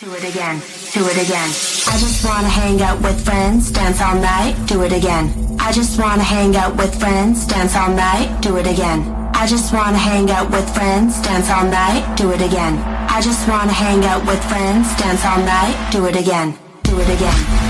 Do it again. Do it again. I just wanna hang out with friends, dance all night. Do it again. I just wanna hang out with friends, dance all night. Do it again. I just wanna hang out with friends, dance all night. Do it again. I just wanna hang out with friends, dance all night. Do it again. Do it again.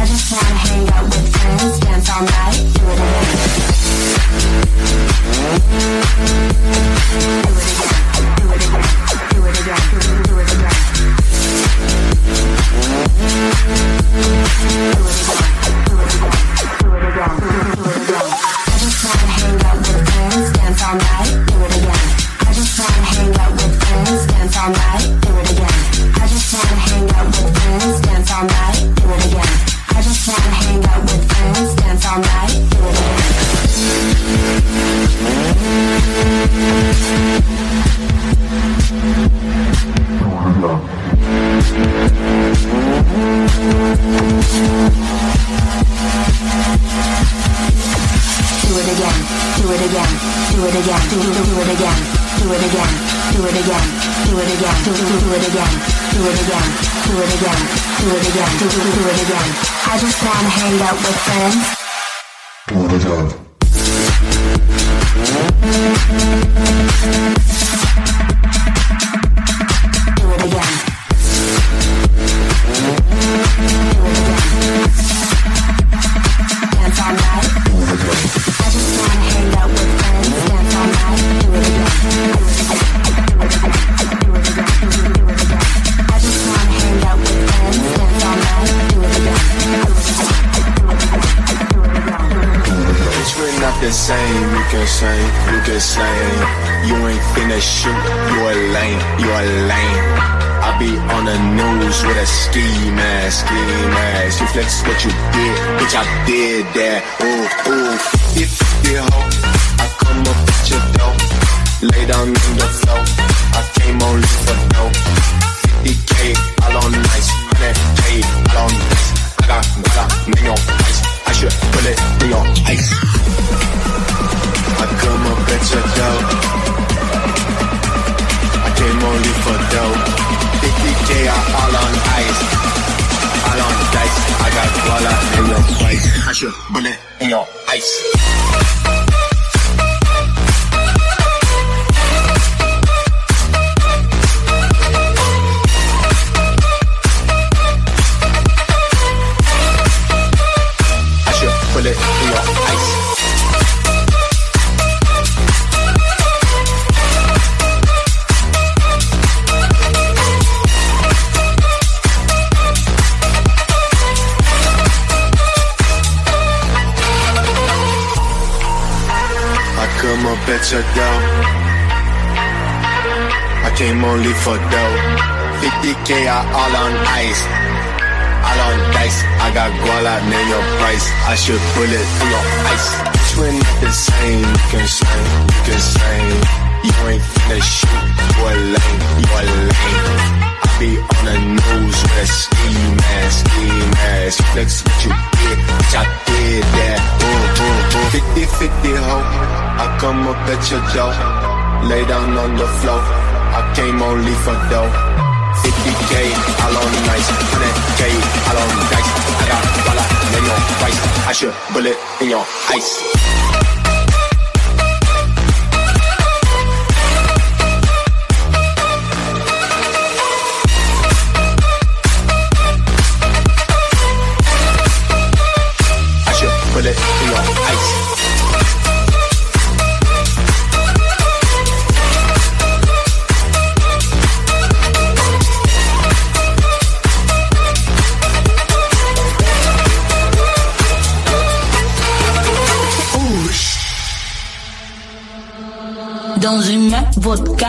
I just wanna hang out with friends, dance all night. Do it again. Again, do it again, do it again, do, it again. do, it again. do it again, do it again, do it again, do it again, do, do, do it again, do it again, do it again, do it again, do, do, do it again. I just wanna hang out with friends. Do it again. Do it again. Same. You can say, you can say. You ain't finna shoot. You a lame, you a lame. I be on the news with a ski mask, ski mask. You flex what you did, bitch. I did that. Ooh, ooh, 50 50 ho. I come up with your dough. Lay down on the floor. I came on leave for dough. 50k, all on nice. 100k, all on nice. I got, I got. I should put it in your ice. I come up at your door. I came only for dough. 50k are all on ice. All on dice. I got guala in your face. I should it in your ice. For dough. 50k, all on nice. 100k, all on dice. I got dollar, name your price. I should bullet in your ice. Vodka.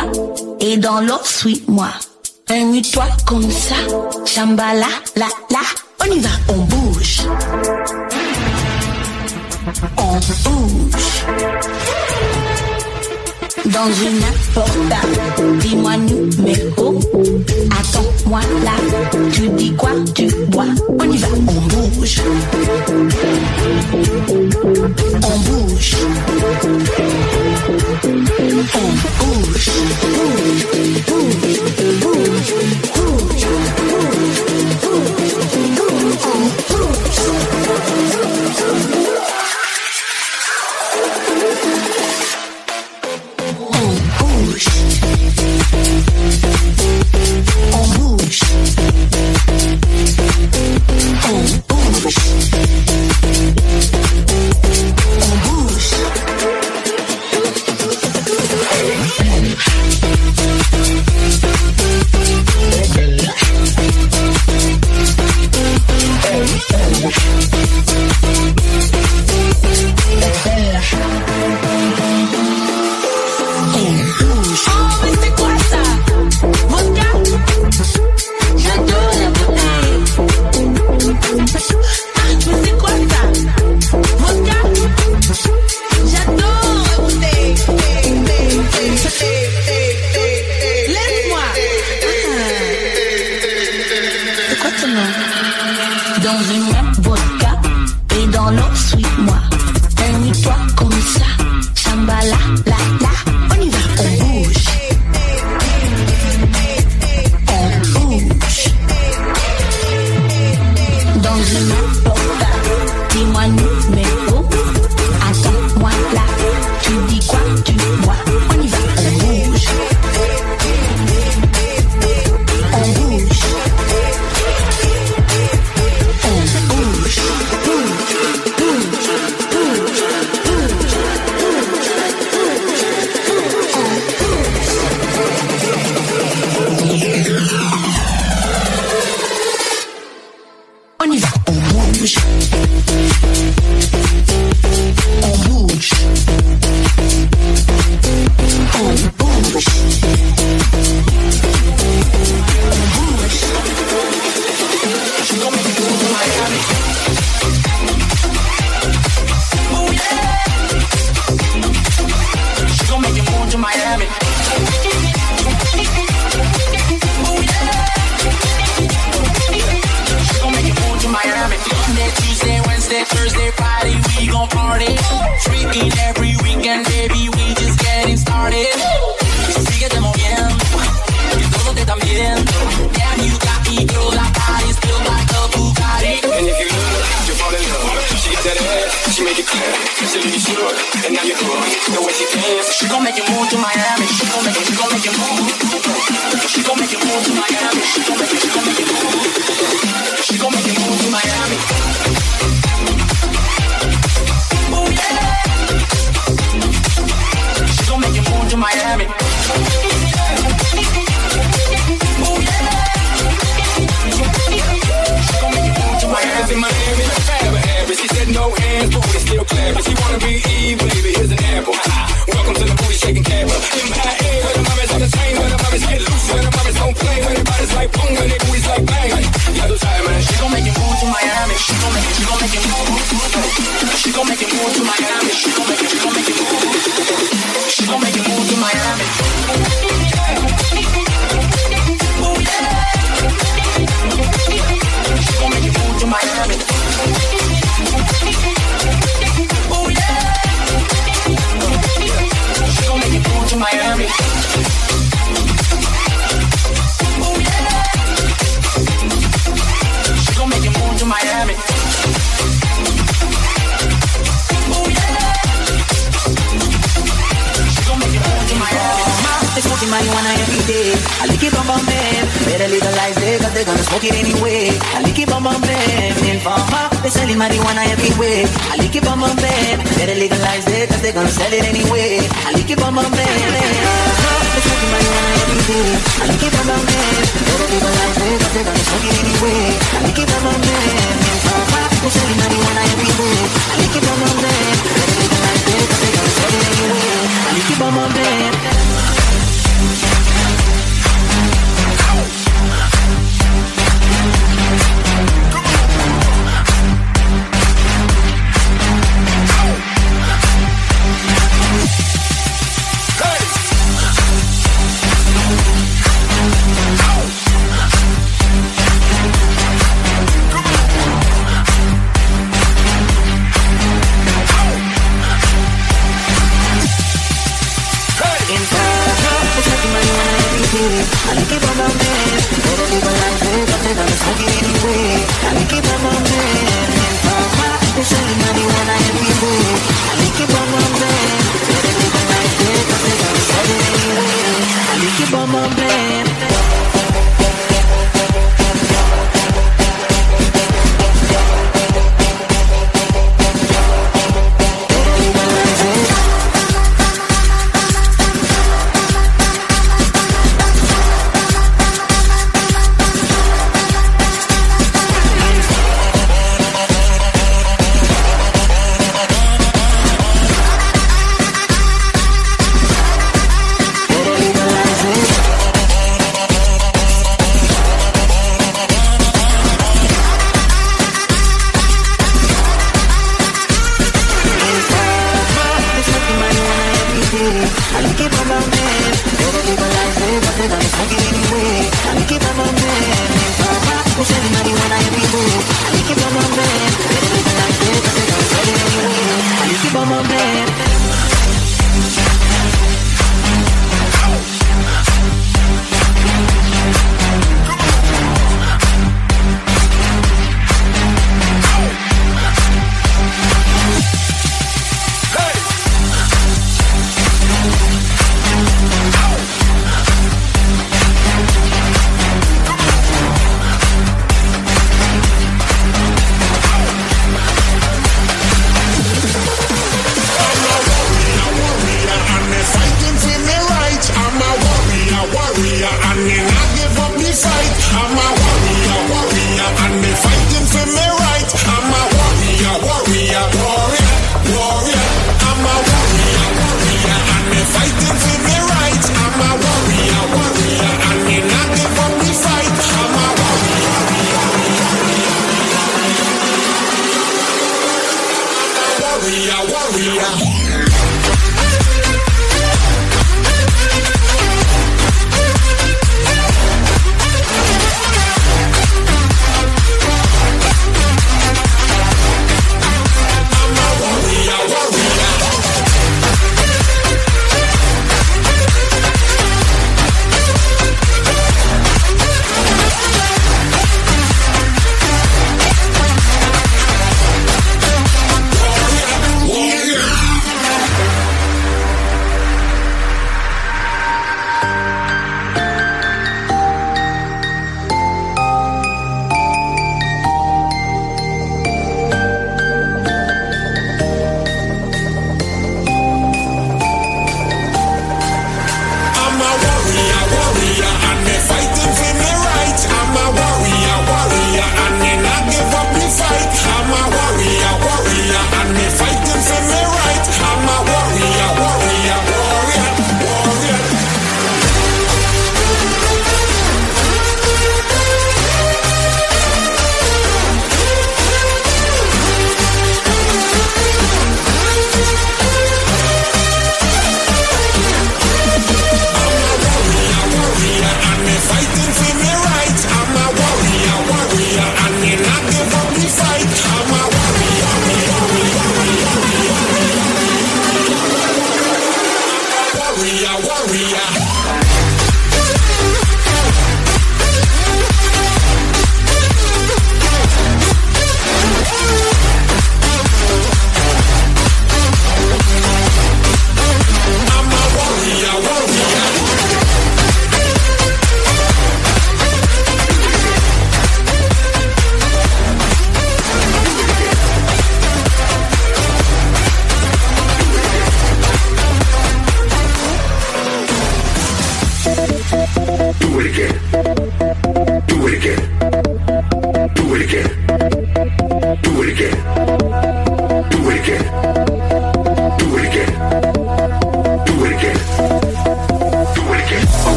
Et dans l'autre, suis-moi. Amuse-toi comme ça. Chambala, la, la. On y va, on bouge. dans une portable. Dis-moi numéro. Attends-moi là. Tu dis quoi Tu bois On y va. On bouge. On bouge. Oh. Hey. Hey. Monday, Tuesday, Wednesday, Thursday, Friday, we gon' party. Freaking every weekend, baby, we just getting started. Síguete moviendo, que todo te están viendo. Damn, you got me, girl, that body's built like a Bugatti. And if you look, you fall in love. She got that ass, she make it clear. She leave you shook, and now you're hooked. The way she dance, she gon' make you move to Miami. She gon' make you, she gon' make you move. marijuana every day. I lick it, bum bum man. Better legalize it, cause they're gonna smoke it anyway. I lick it, bum bum bam. Informer, they selling marijuana everywhere. I lick it, bum bum man. Better legalize it, cause they're gonna sell it anyway. I lick it, bum bum man. They selling marijuana every day. I lick it, bum bum man. Better legalize it, cause they're gonna smoke it anyway. I lick it, bum bum bam. Informer, they selling marijuana every day. I lick it, bum bum man. Better legalize it, cause they're gonna sell it anyway. I lick it, bum bum man.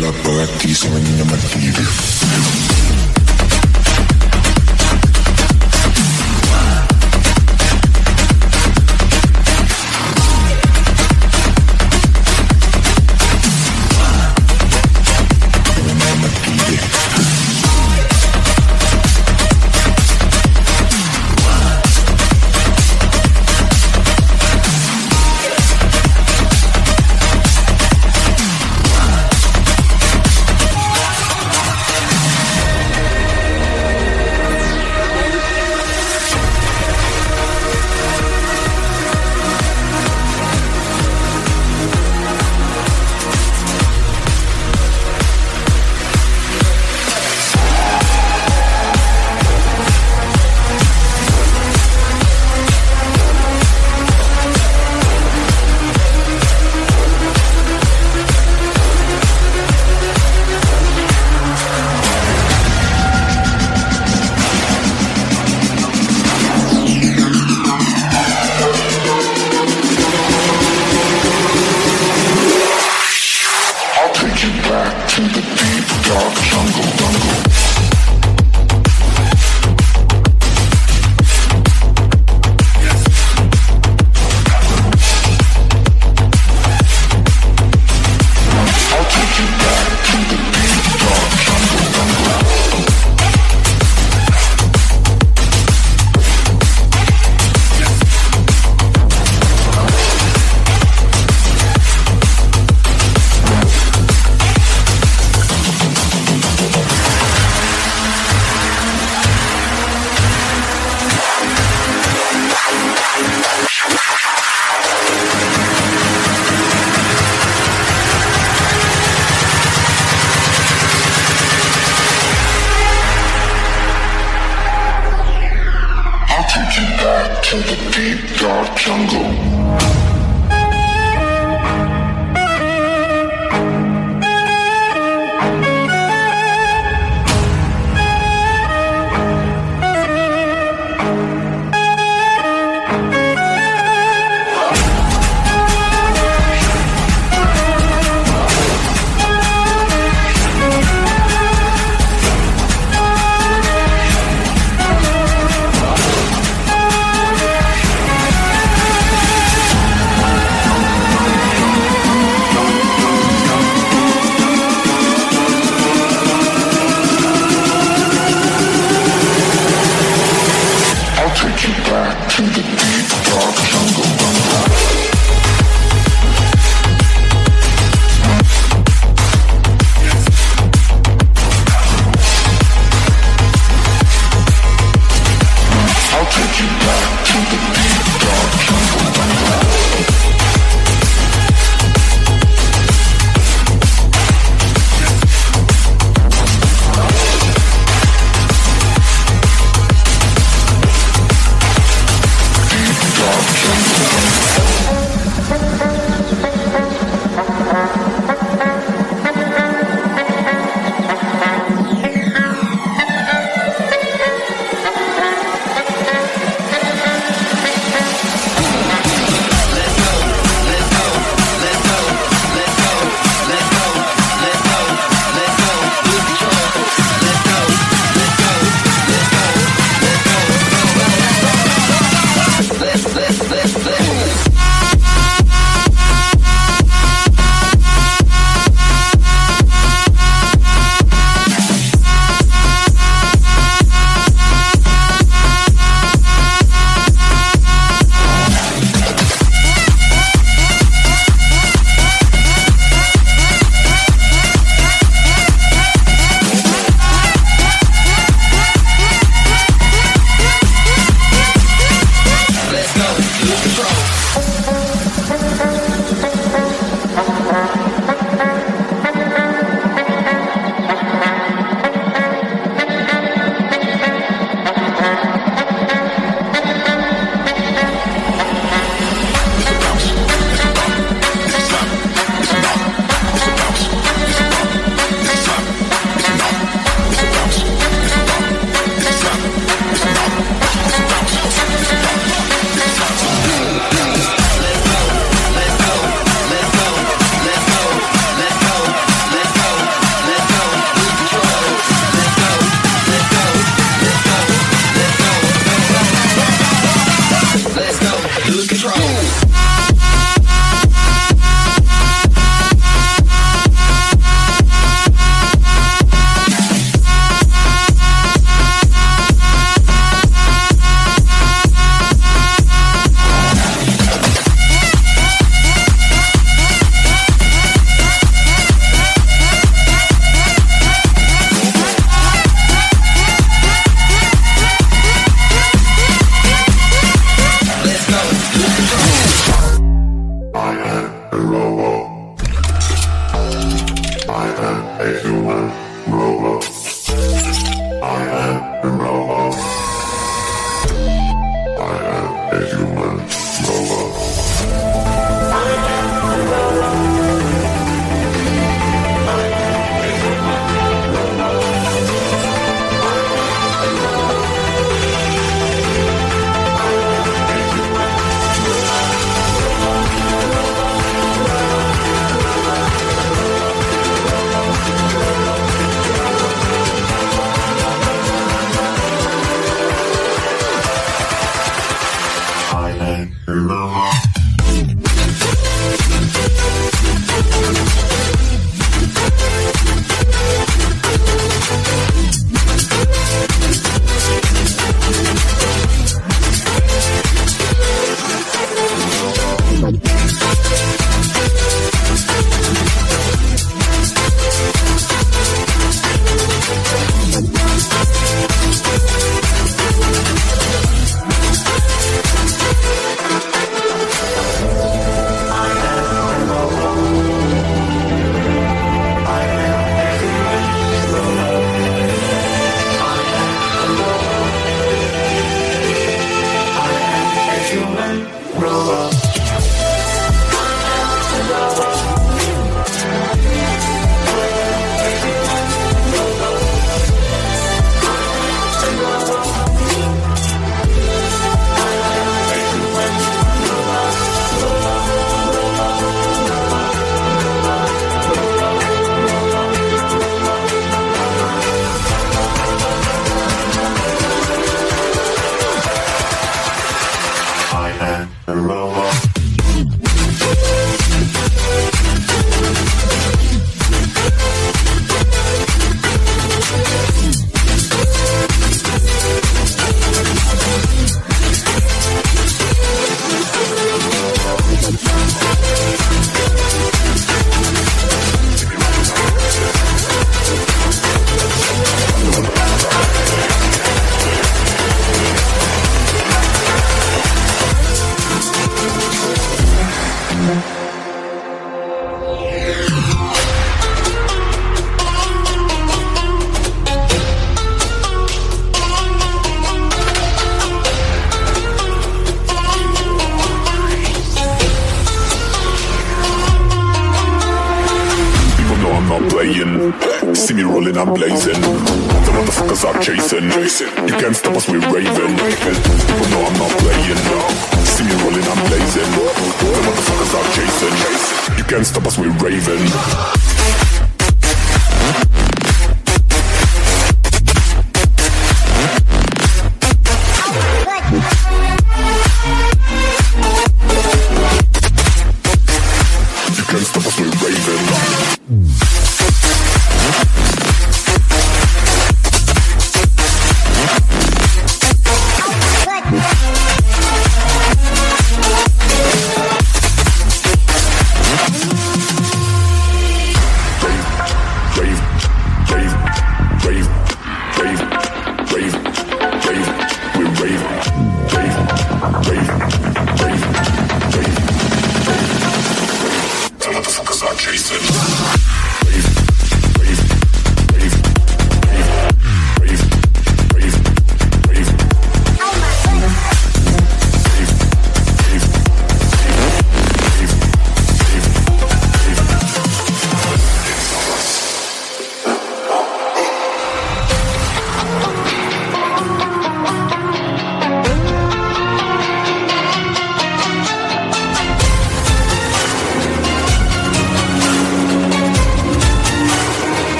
la paz, aquí se me niña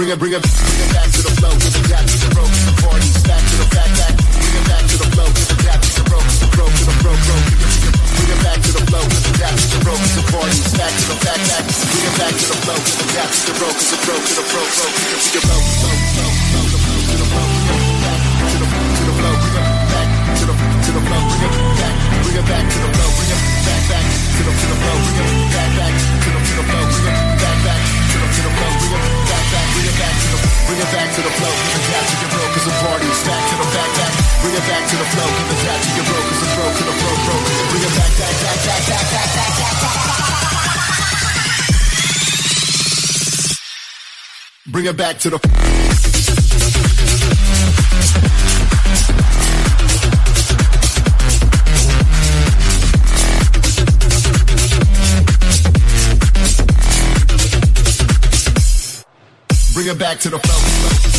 Bring it, bring it, bring it back to the flow. Back to the ropes, the party. Back to the back, back. Bring it back to the flow. Back to the ropes, the broke, to the broke, broke. Bring it back to the flow. Back to the ropes, the party. Back to the back, back. Bring it back to the flow. Back to the ropes, the broke, to the broke, broke, Bring it to the flow. flow, give it to your broke broke, broke. Bring it back, back, back, back, back, back, back, back, back. Bring it back to the. bring it back to the flow.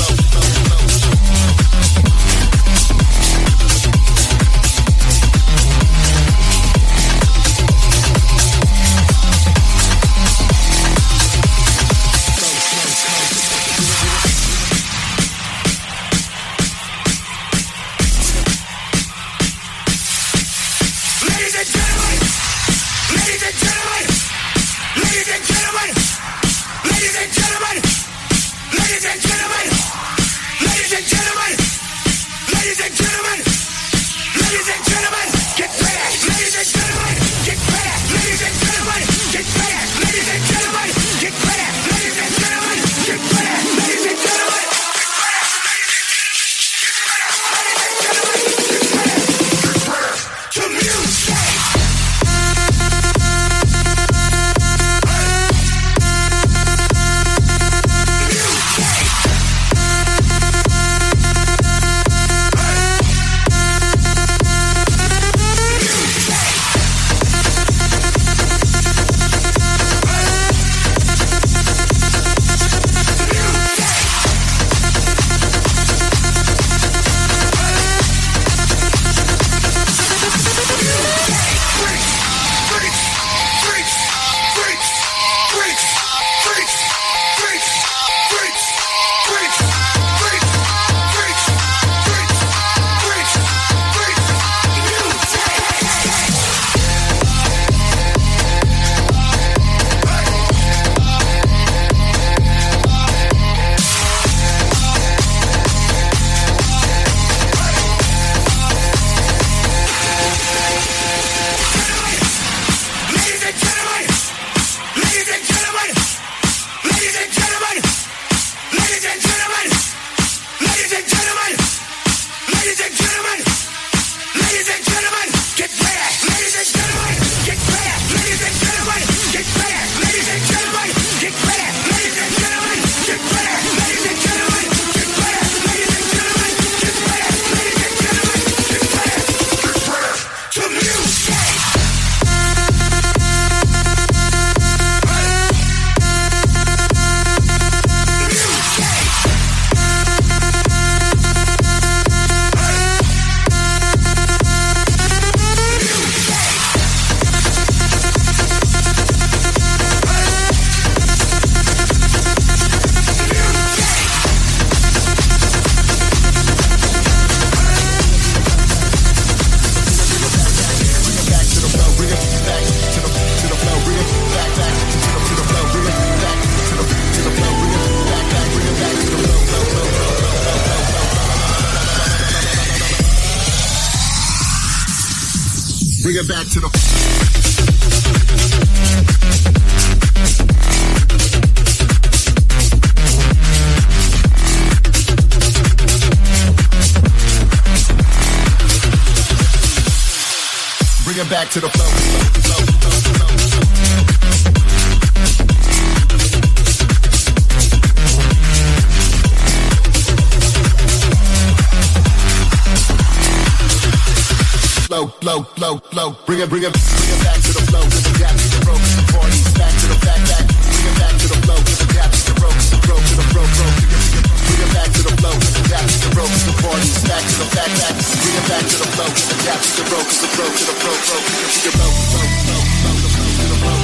back to the flow, adapt to the rope, cause the pro to the pro, pro, to the rope, rope, rope, rope, to the flow,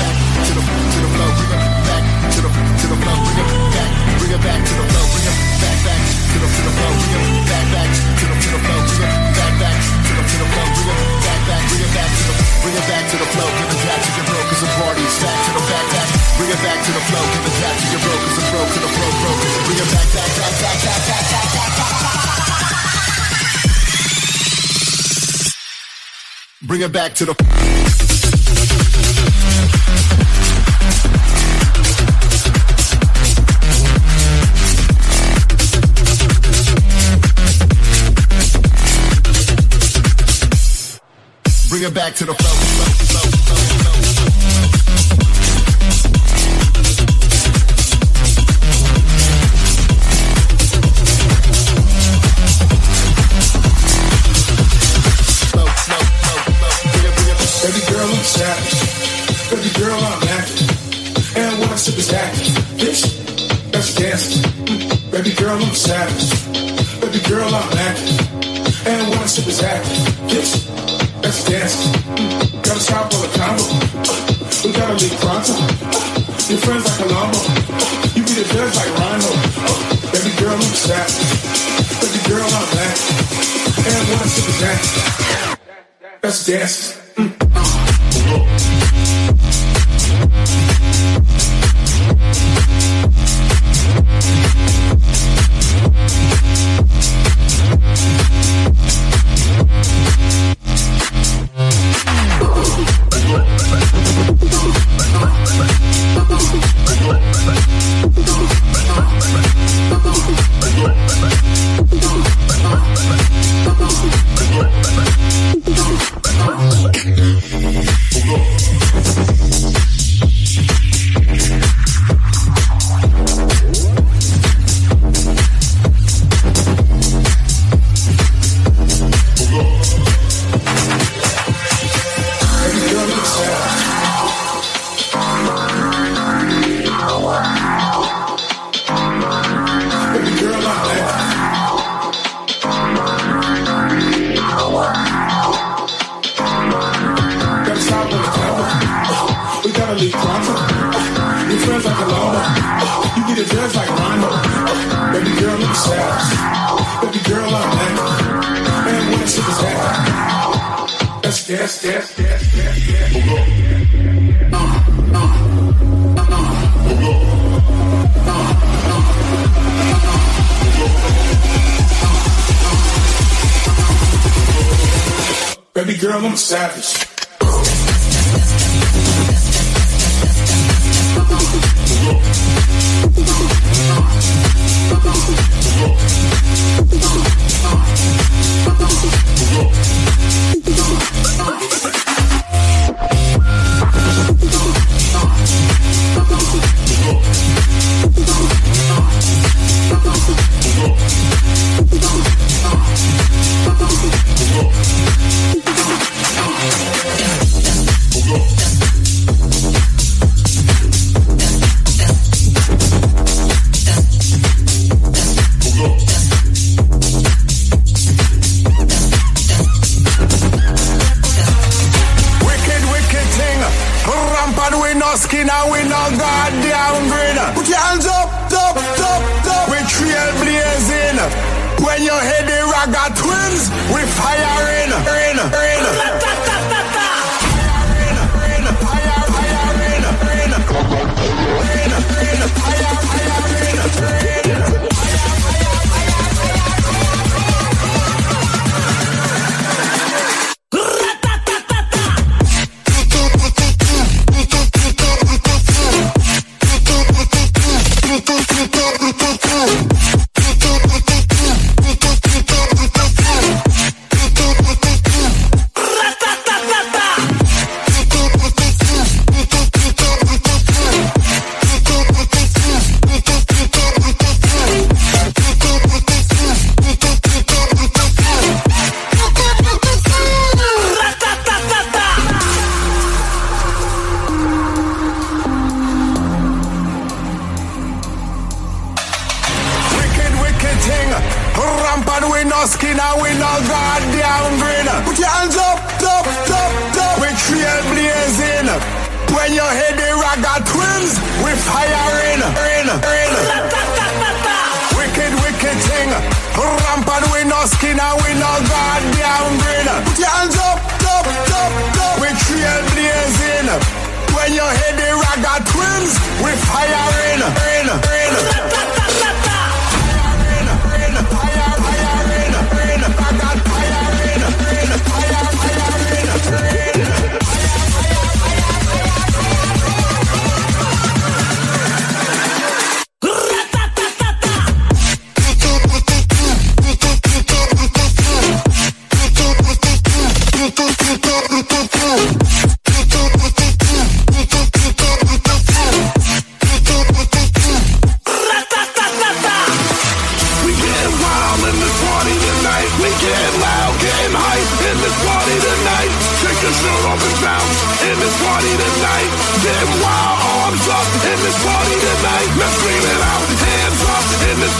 back to the to the flow, back to the to the flow, bring it back, bring it back to the flow, bring it back back to the to the flow, bring it back back to the to the flow, bring it back back to the to the flow, bring it back back, bring it back to the bring it back to the flow, give it back to your bro, cause the party's back to the back back, bring it back to the flow, give it back to your bro, cause the bro to the flow, bro, bring it back back back back back back back back back Bring it back to the. bring it back to the. Let's dance. Let's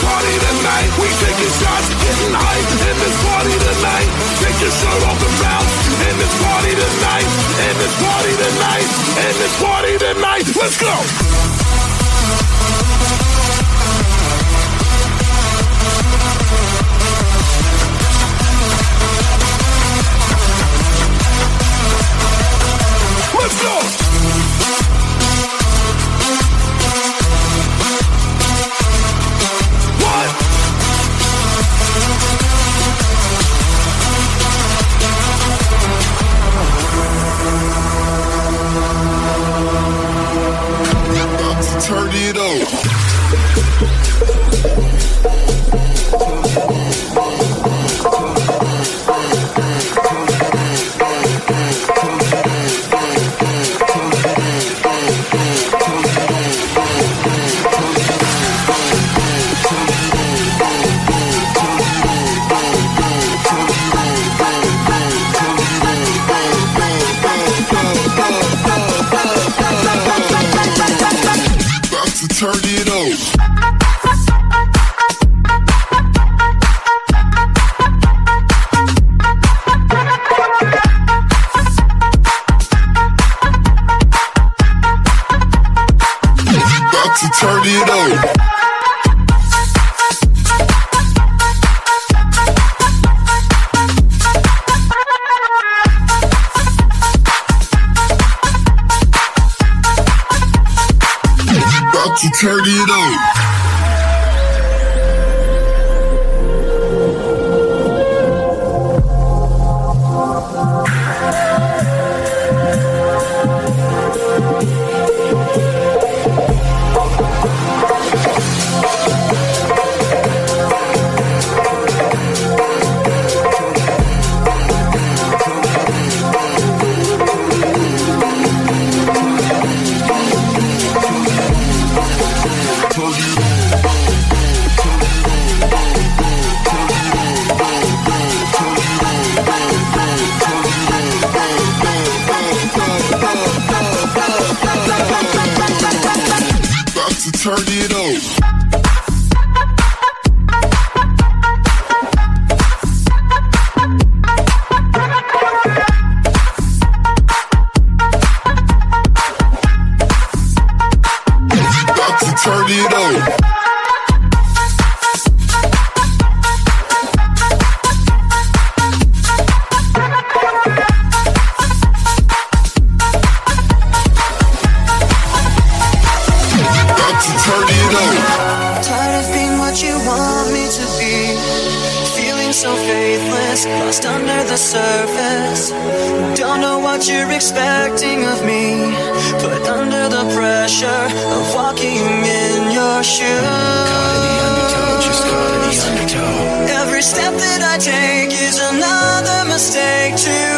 party tonight. We taking shots, getting high in this party tonight. Take your shirt off and bounce in this party tonight. In this party tonight. In this party tonight. Let's go. turn it up. the surface. Don't know what you're expecting of me, but under the pressure of walking in your shoes. Caught in the undertow, just caught in the undertow. Every step that I take is another mistake too.